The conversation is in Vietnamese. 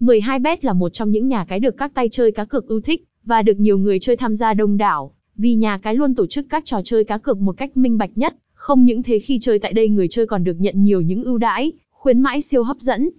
12bet là một trong những nhà cái được các tay chơi cá cược ưu thích, và được nhiều người chơi tham gia đông đảo, vì nhà cái luôn tổ chức các trò chơi cá cược một cách minh bạch nhất, không những thế khi chơi tại đây người chơi còn được nhận nhiều những ưu đãi, khuyến mãi siêu hấp dẫn.